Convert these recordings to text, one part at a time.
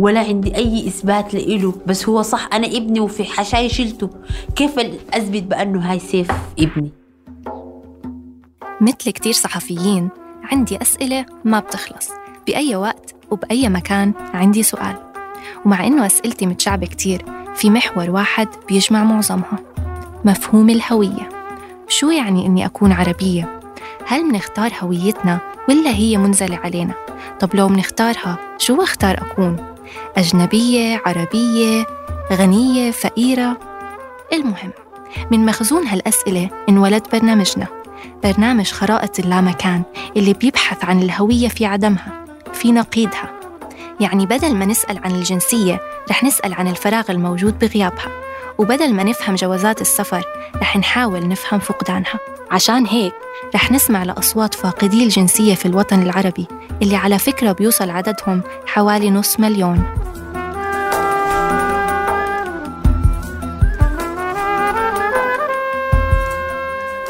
ولا عندي أي إثبات لإله. بس هو صح أنا ابني وفي حشاي شلته. كيف أثبت بأنه هاي سيف ابني؟ مثل كتير صحفيين عندي أسئلة ما بتخلص. بأي وقت وبأي مكان عندي سؤال. ومع إنه أسئلتي متشعبة كتير في محور واحد بيجمع معظمها. مفهوم الهوية. شو يعني إني أكون عربية؟ هل منختار هويتنا ولا هي منزلة علينا؟ طب لو منختارها شو أختار أكون؟ أجنبية، عربية، غنية، فقيرة؟ المهم من مخزون هالأسئلة انولد برنامجنا. برنامج خرائط اللامكان اللي بيبحث عن الهوية في عدمها في نقيضها يعني بدل ما نسأل عن الجنسية رح نسأل عن الفراغ الموجود بغيابها. وبدل ما نفهم جوازات السفر رح نحاول نفهم فقدانها عشان هيك رح نسمع لأصوات فاقدي الجنسية في الوطن العربي اللي على فكرة بيوصل عددهم حوالي نص مليون.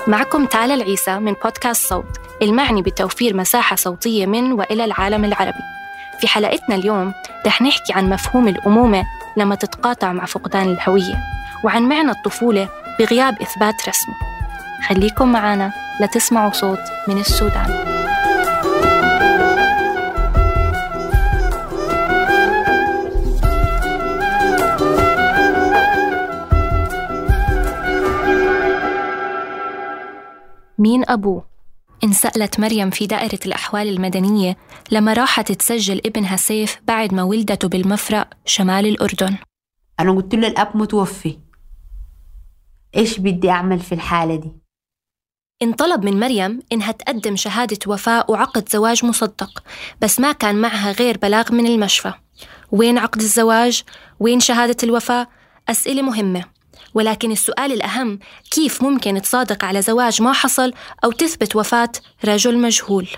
معكم تالا العيسى من بودكاست صوت المعني بتوفير مساحة صوتية من وإلى العالم العربي. في حلقتنا اليوم رح نحكي عن مفهوم الأمومة لما تتقاطع مع فقدان الهوية وعن معنى الطفولة بغياب إثبات رسمي خليكم معنا لتسمعوا صوت من السودان مين أبوه؟ انسألت مريم في دائرة الأحوال المدنية لما راحت تسجل ابنها سيف بعد ما ولدته بالمفرق شمال الأردن أنا قلت له الأب متوفي إيش بدي أعمل في الحالة دي؟ انطلب من مريم إنها تقدم شهادة وفاة وعقد زواج مصدق بس ما كان معها غير بلاغ من المشفى وين عقد الزواج؟ وين شهادة الوفاة؟ أسئلة مهمة ولكن السؤال الأهم كيف ممكن تصادق على زواج ما حصل أو تثبت وفاة رجل مجهول؟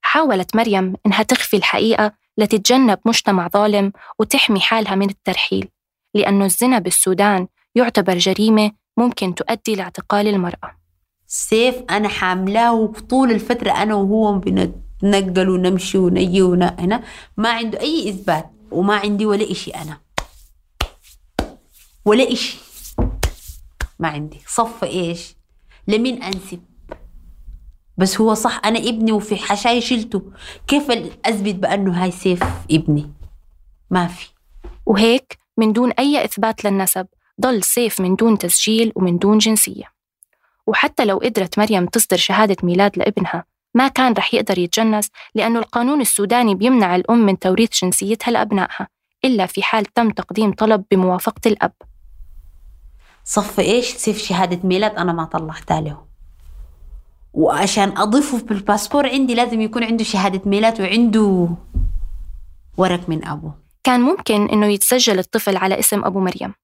حاولت مريم إنها تخفي الحقيقة لتتجنب مجتمع ظالم وتحمي حالها من الترحيل لأنه الزنا بالسودان يعتبر جريمة ممكن تؤدي لاعتقال المرأة. سيف أنا حاملاه وطول الفترة أنا وهو بنتنقل ونمشي ونجي هنا. ما عنده أي إثبات وما عندي ولا إشي أنا. ولا إشي. ما عندي. صف إيش؟ لمين أنسب؟ بس هو صح أنا ابني وفي حشاي شلته. كيف أثبت بأنه هاي سيف ابني؟ ما في. وهيك من دون أي إثبات للنسب ضل سيف من دون تسجيل ومن دون جنسية. وحتى لو قدرت مريم تصدر شهادة ميلاد لابنها ما كان رح يقدر يتجنس لأنه القانون السوداني بيمنع الأم من توريث جنسيتها لأبنائها إلا في حال تم تقديم طلب بموافقة الأب. صف إيش؟ سيف شهادة ميلاد أنا ما طلعتها له. وعشان أضيفه بالباسبور عندي لازم يكون عنده شهادة ميلاد وعنده ورق من أبوه. كان ممكن إنه يتسجل الطفل على اسم أبو مريم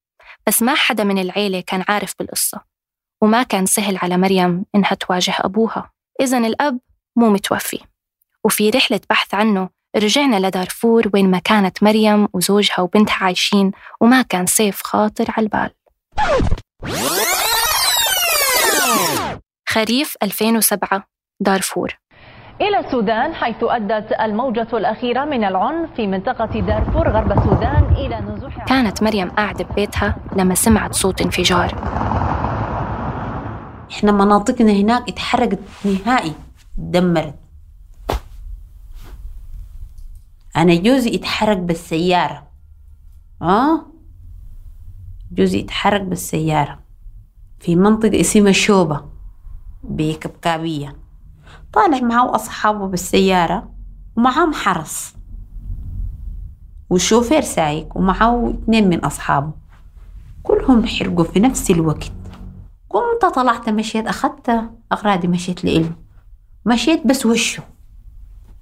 بس ما حدا من العيلة كان عارف بالقصة وما كان سهل على مريم إنها تواجه أبوها. إذا الأب مو متوفي وفي رحلة بحث عنه رجعنا لدارفور وين ما كانت مريم وزوجها وبنتها عايشين وما كان سيف خاطر على البال. خريف 2007 دارفور. إلى السودان حيث أدت الموجة الأخيرة من العنف في منطقة دارفور غرب السودان إلى نزوح. كانت مريم قاعدة ببيتها لما سمعت صوت انفجار. إحنا مناطقنا هناك اتحرقت نهائي دمرت. أنا جوزي اتحرق بالسيارة. آه؟ جوزي اتحرق بالسيارة. في منطقة اسمها شوبة بكبكابية طالع معه أصحابه بالسيارة ومعهم حرس. والشوفير سايق ومعه اثنين من أصحابه. كلهم حرقوا في نفس الوقت. قمت طلعت مشيت أخذت أغراضي مشيت لإله مشيت بس وشه.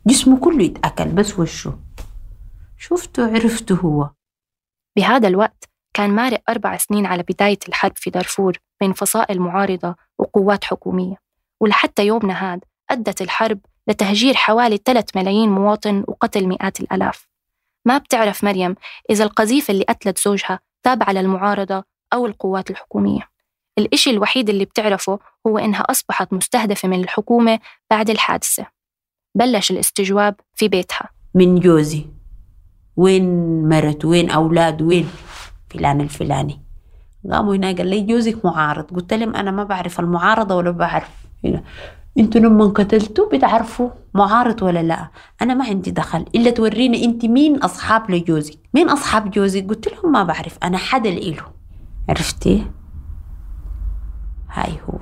جسمه كله يتأكل بس وشه. شفته عرفته هو. بهذا الوقت كان مارق أربع سنين على بداية الحرب في دارفور بين فصائل معارضة وقوات حكومية. ولحتى يومنا هاد أدت الحرب لتهجير حوالي 3 ملايين مواطن وقتل مئات الآلاف. ما بتعرف مريم إذا القذيفة اللي قتلت زوجها تابعة للمعارضة أو القوات الحكومية. الإشي الوحيد اللي بتعرفه هو إنها أصبحت مستهدفة من الحكومة بعد الحادثة. بلش الاستجواب في بيتها. من جوزي. وين مرته وين أولاده وين؟ فلان الفلاني. قاموا هنا قال لي جوزك معارض. قلت لهم أنا ما بعرف المعارضة ولا بعرف أنتوا لما قتلتوا بتعرفوا معارض ولا لا. أنا ما عندي دخل. إلا توريني أنت مين أصحاب لجوزك. مين أصحاب جوزك؟ قلت لهم ما بعرف. أنا حدا له عرفتي؟ هاي هو.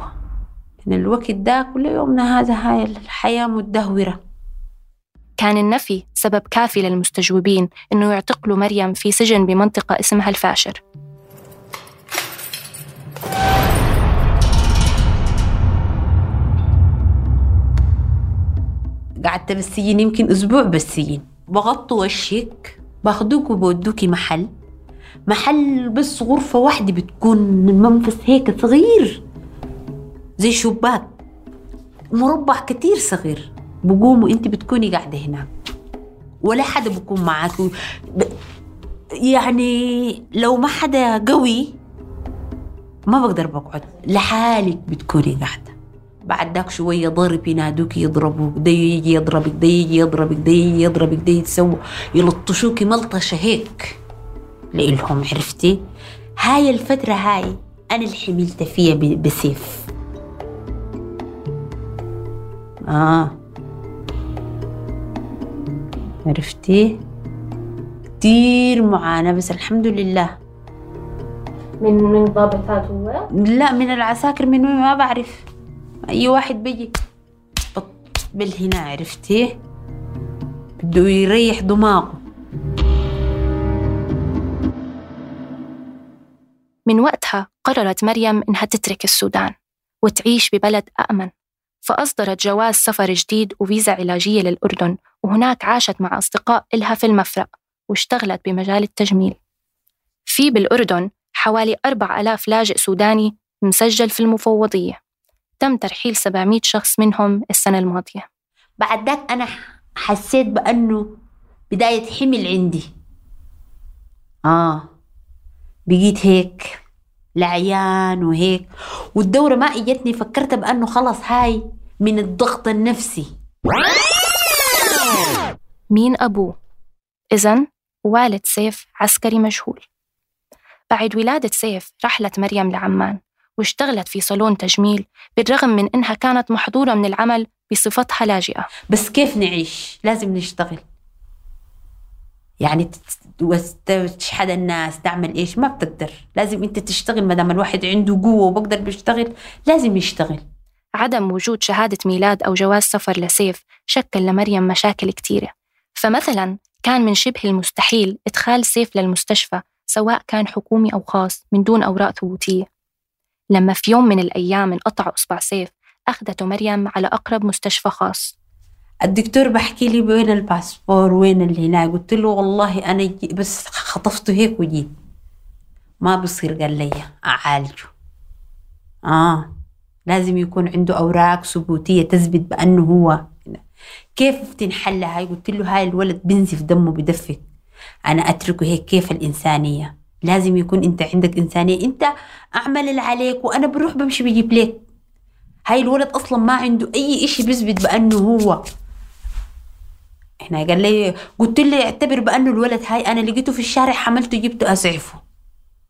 من الوقت ده كل يومنا هذا هاي الحياة مدهورة. كان النفي سبب كافي للمستجوبين إنه يعتقلوا مريم في سجن بمنطقة اسمها الفاشر. قعدت بالسجن يمكن أسبوع بالسجن. بغطوا وشك باخدوك وبودوكي محل. محل بس غرفة واحدة بتكون من منفس هيك صغير. زي شباك. مربع كتير صغير. بقوموا انت بتكوني قاعدة هناك. ولا حدا بكون معك يعني لو ما حدا قوي ما بقدر بقعد. لحالك بتكوني قاعدة. بعد ذاك شوية ضرب ينادوك يضربوك ده يجي يضربك ده يجي يضربك ده يجي يضربك ده يتسوى. يلطشوكي ملطشة هيك. لإلهم عرفتي؟ هاي الفترة هاي أنا اللي حملت فيها بسيف. آه. عرفتي كتير معاناة بس الحمد لله. من من ضابطات هو؟ لا من العساكر من وين؟ ما بعرف. أي واحد بيجي. بالهنا عرفتي بده يريح دماغه. من وقتها قررت مريم إنها تترك السودان وتعيش ببلد أأمن. فأصدرت جواز سفر جديد وفيزا علاجية للأردن وهناك عاشت مع أصدقاء إلها في المفرق واشتغلت بمجال التجميل. في بالأردن حوالي أربع ألاف لاجئ سوداني مسجل في المفوضية. تم ترحيل 700 شخص منهم السنة الماضية. بعد ذاك أنا حسيت بأنه بداية حمل عندي. آه بقيت هيك. لعيان وهيك. والدورة ما إجتني فكرت بأنه خلص هاي من الضغط النفسي. مين أبوه؟ إذن والد سيف عسكري مجهول بعد ولادة سيف رحلت مريم لعمان واشتغلت في صالون تجميل بالرغم من إنها كانت محظورة من العمل بصفتها لاجئة. بس كيف نعيش؟ لازم نشتغل. يعني تشحد الناس تعمل إيش؟ ما بتقدر. لازم أنت تشتغل ما دام الواحد عنده قوة وبقدر بيشتغل لازم يشتغل. عدم وجود شهادة ميلاد أو جواز سفر لسيف شكل لمريم مشاكل كتيرة. فمثلا كان من شبه المستحيل إدخال سيف للمستشفى سواء كان حكومي أو خاص من دون أوراق ثبوتية. لما في يوم من الأيام انقطع إصبع سيف أخذته مريم على أقرب مستشفى خاص. الدكتور بحكي لي وين الباسبور وين اللي هناك؟ قلت له والله أنا بس خطفته هيك وجيت. ما بصير قال لي أعالجه. آه. لازم يكون عنده أوراق ثبوتية تثبت بأنه هو. كيف تنحل هاي؟ قلت له هاي الولد بنزف دمه بدفك أنا أتركه هيك كيف الإنسانية؟ لازم يكون أنت عندك إنسانية. أنت أعمل اللي عليك وأنا بروح بمشي بجيب لك. هاي الولد أصلا ما عنده أي إشي بيثبت بأنه هو. هنا قال لي قلت له اعتبر بأنه الولد هاي أنا لقيته في الشارع حملته جبته اسعفه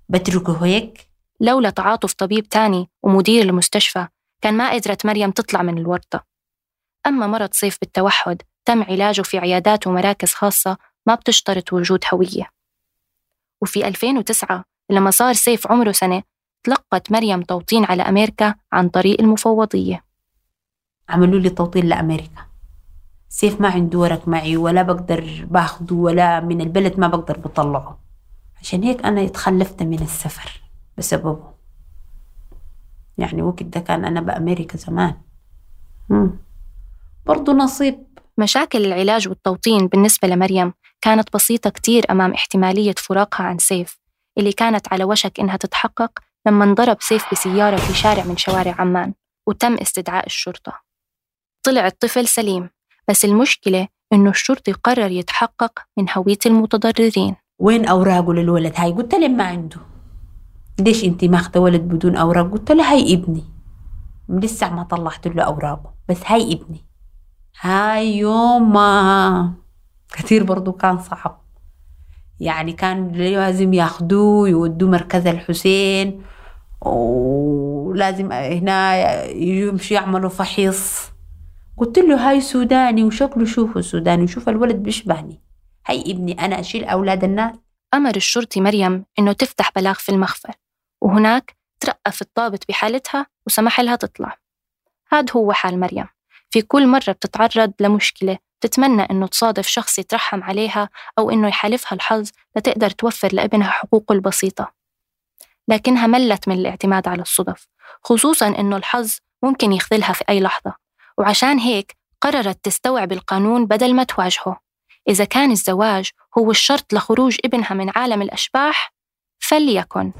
بتركه هيك؟ لولا تعاطف طبيب تاني ومدير المستشفى كان ما قدرت مريم تطلع من الورطة. أما مرض صيف بالتوحد تم علاجه في عيادات ومراكز خاصة ما بتشترط وجود هوية. وفي 2009 لما صار سيف عمره سنة تلقت مريم توطين على أمريكا عن طريق المفوضية. عملوا لي توطين لأمريكا. سيف ما عنده ورق معي ولا بقدر باخده ولا من البلد ما بقدر بطلعه. عشان هيك أنا اتخلفت من السفر بسببه. يعني وقت ده كان أنا بأمريكا زمان. مم. برضو نصيب. مشاكل العلاج والتوطين بالنسبة لمريم كانت بسيطة كتير أمام احتمالية فراقها عن سيف اللي كانت على وشك إنها تتحقق لما انضرب سيف بسيارة في شارع من شوارع عمان وتم استدعاء الشرطة. طلع الطفل سليم. بس المشكلة إنه الشرطي قرر يتحقق من هوية المتضررين. وين أوراقه للولد هاي؟ قلت له ما عنده. ليش انت ماخذة ولد بدون أوراق؟ قلت له هاي ابني. لسه ما طلعت له أوراقه بس هاي ابني. هاي يوم كثير برضو كان صعب. يعني كان لازم ياخدوه يودوه مركز الحسين ولازم هنا يمشي يعملوا فحيص قلت له هاي سوداني وشكله شوفه سوداني وشوف الولد بيشبهني. هاي ابني أنا أشيل أولاد الناس. أمر الشرطي مريم إنه تفتح بلاغ في المخفر وهناك ترقف الضابط بحالتها وسمح لها تطلع. هاد هو حال مريم. في كل مرة بتتعرض لمشكلة تتمنى إنه تصادف شخص يترحم عليها أو إنه يحالفها الحظ لتقدر توفر لابنها حقوقه البسيطة. لكنها ملت من الاعتماد على الصدف خصوصا إنه الحظ ممكن يخذلها في أي لحظة. وعشان هيك قررت تستوعب القانون بدل ما تواجهه. إذا كان الزواج هو الشرط لخروج ابنها من عالم الأشباح فليكن.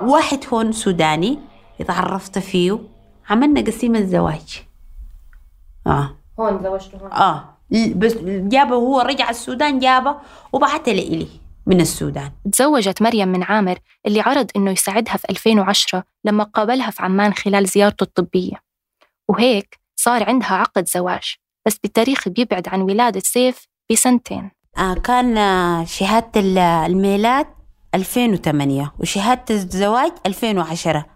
واحد هون سوداني اتعرفت فيه عملنا قسيم الزواج. آه. هون زوجته هون. آه. بس جابه هو رجع السودان جابه وبعته لإلي. من السودان. تزوجت مريم من عامر اللي عرض إنه يساعدها في 2010 لما قابلها في عمان خلال زيارته الطبية. وهيك صار عندها عقد زواج بس بتاريخ بيبعد عن ولادة سيف بسنتين. آه كان شهادة الميلاد 2008 وشهادة الزواج 2010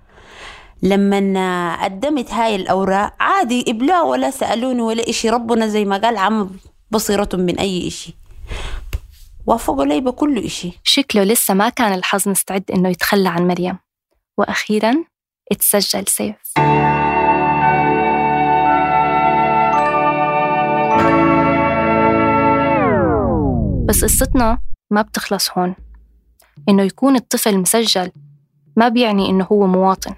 لما قدمت هاي الأوراق عادي إبلاء ولا سألوني ولا إشي ربنا زي ما قال عم بصيرة من أي إشي. وافقوا لي بكل إشي. شكله لسه ما كان الحظ مستعد إنه يتخلى عن مريم. وأخيرا اتسجل سيف. بس قصتنا ما بتخلص هون. إنه يكون الطفل مسجل ما بيعني إنه هو مواطن.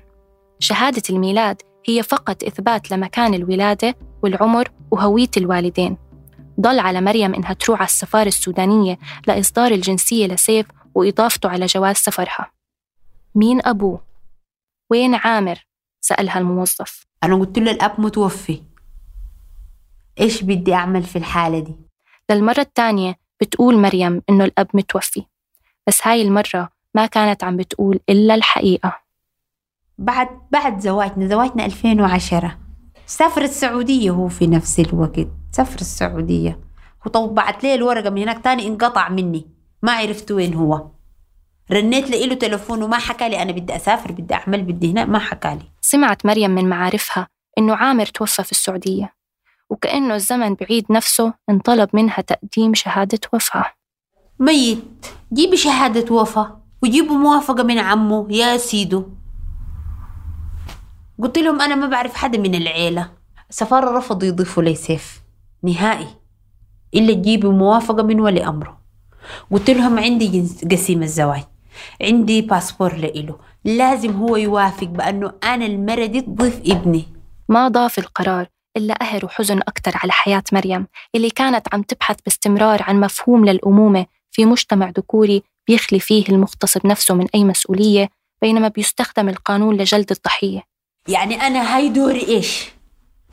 شهادة الميلاد هي فقط إثبات لمكان الولادة والعمر وهوية الوالدين. ضل على مريم إنها تروح على السفارة السودانية لإصدار الجنسية لسيف وإضافته على جواز سفرها. مين أبوه؟ وين عامر؟ سألها الموظف. أنا قلت له الأب متوفي. إيش بدي أعمل في الحالة دي؟ للمرة الثانية بتقول مريم إنه الأب متوفي. بس هاي المرة ما كانت عم بتقول إلا الحقيقة. بعد بعد زواجنا زواجنا 2010 سافر السعودية هو في نفس الوقت. سافر السعودية. وطبعت لي الورقة من هناك تاني انقطع مني. ما عرفت وين هو. رنيت له تلفون وما حكى لي أنا بدي أسافر بدي أعمل بدي هنا ما حكى لي. سمعت مريم من معارفها إنه عامر توفى في السعودية وكأنه الزمن بعيد نفسه انطلب منها تقديم شهادة وفاة. ميت. جيبي شهادة وفاة وجيبوا موافقة من عمه يا سيدو. قلت لهم أنا ما بعرف حدا من العيلة. السفارة رفضوا يضيفوا لي سيف. نهائي. إلا تجيبوا موافقة من ولي أمره قلت لهم عندي قسيم الزواج. عندي باسبور لإله. لازم هو يوافق بأنه أنا المرة دي تضيف ابني. ما ضاف القرار إلا قهر وحزن أكثر على حياة مريم اللي كانت عم تبحث باستمرار عن مفهوم للأمومة في مجتمع ذكوري بيخلي فيه المغتصب نفسه من أي مسؤولية بينما بيستخدم القانون لجلد الضحية. يعني أنا هاي دوري إيش؟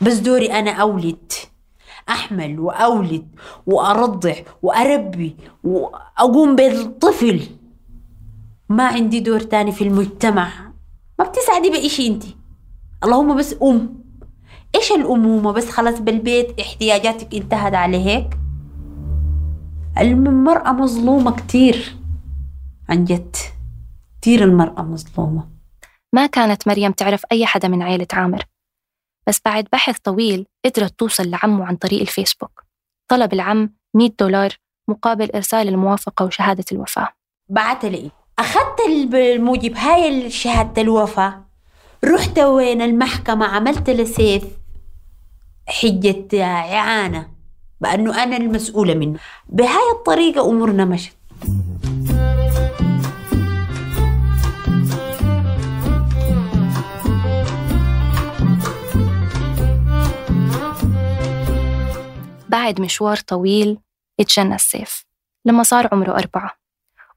بس دوري أنا أولد. أحمل وأولد وأرضع وأربي وأقوم بالطفل. ما عندي دور تاني في المجتمع. ما بتسعدي بإشي أنت. اللهم بس أم إيش الأمومة بس خلاص بالبيت احتياجاتك انتهت على هيك المرأة مظلومة كتير. عن جد. كتير المرأة مظلومة. ما كانت مريم تعرف أي حدا من عائلة عامر. بس بعد بحث طويل قدرت توصل لعمه عن طريق الفيسبوك. طلب العم 100 دولار مقابل إرسال الموافقة وشهادة الوفاة. بعت لي. أخذت الموجب هاي شهادة الوفاة. رحت وين المحكمة عملت لسيف حجة إعانة بأنه أنا المسؤولة منه. بهاي الطريقة أمورنا مشت. بعد مشوار طويل اتجنى السيف لما صار عمره أربعة.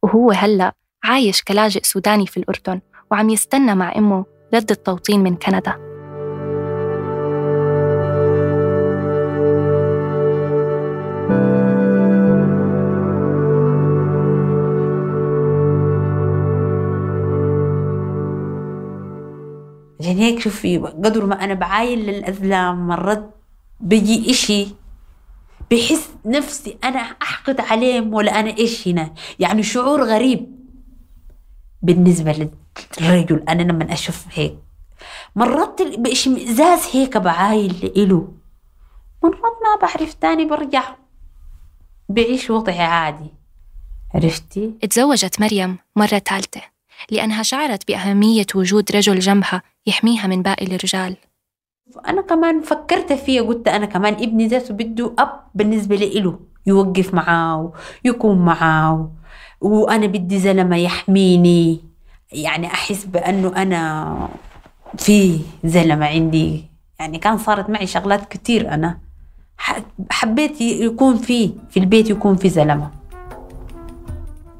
وهو هلأ عايش كلاجئ سوداني في الأردن وعم يستنى مع أمه رد التوطين من كندا. عشان هيك شوفي قدر ما أنا بعاين للأزلام مرات بيجي إشي بحس نفسي أنا أحقد عليهم ولا أنا إيش هنا؟ يعني شعور غريب. بالنسبة للرجل أنا لما أشوف هيك. مرات بإشمئزاز هيك بعاين لإله مرات ما بعرف تاني برجع بعيش وضعي عادي. عرفتي؟ تزوجت مريم مرة ثالثة لأنها شعرت بأهمية وجود رجل جنبها يحميها من باقي الرجال. أنا كمان فكرت فيها قلت أنا كمان ابني ذاته بده أب بالنسبة لإله يوقف معاه يكون معاه وأنا بدي زلمة يحميني. يعني أحس بأنه أنا في زلمة عندي. يعني كان صارت معي شغلات كتير أنا. حبيت يكون في في البيت يكون في زلمة.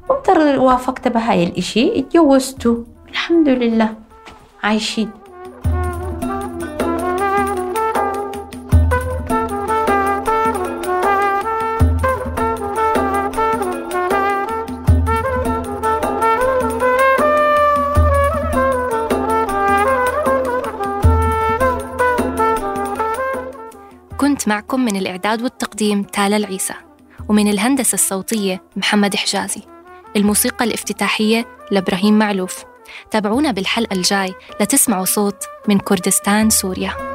قمت وافقت بهاي الإشي اتجوزته. الحمد لله. عايشين. كنت معكم من الإعداد والتقديم تالا العيسى ومن الهندسة الصوتية محمد حجازي. الموسيقى الافتتاحية لإبراهيم معلوف. تابعونا بالحلقة الجاي لتسمعوا صوت من كردستان سوريا.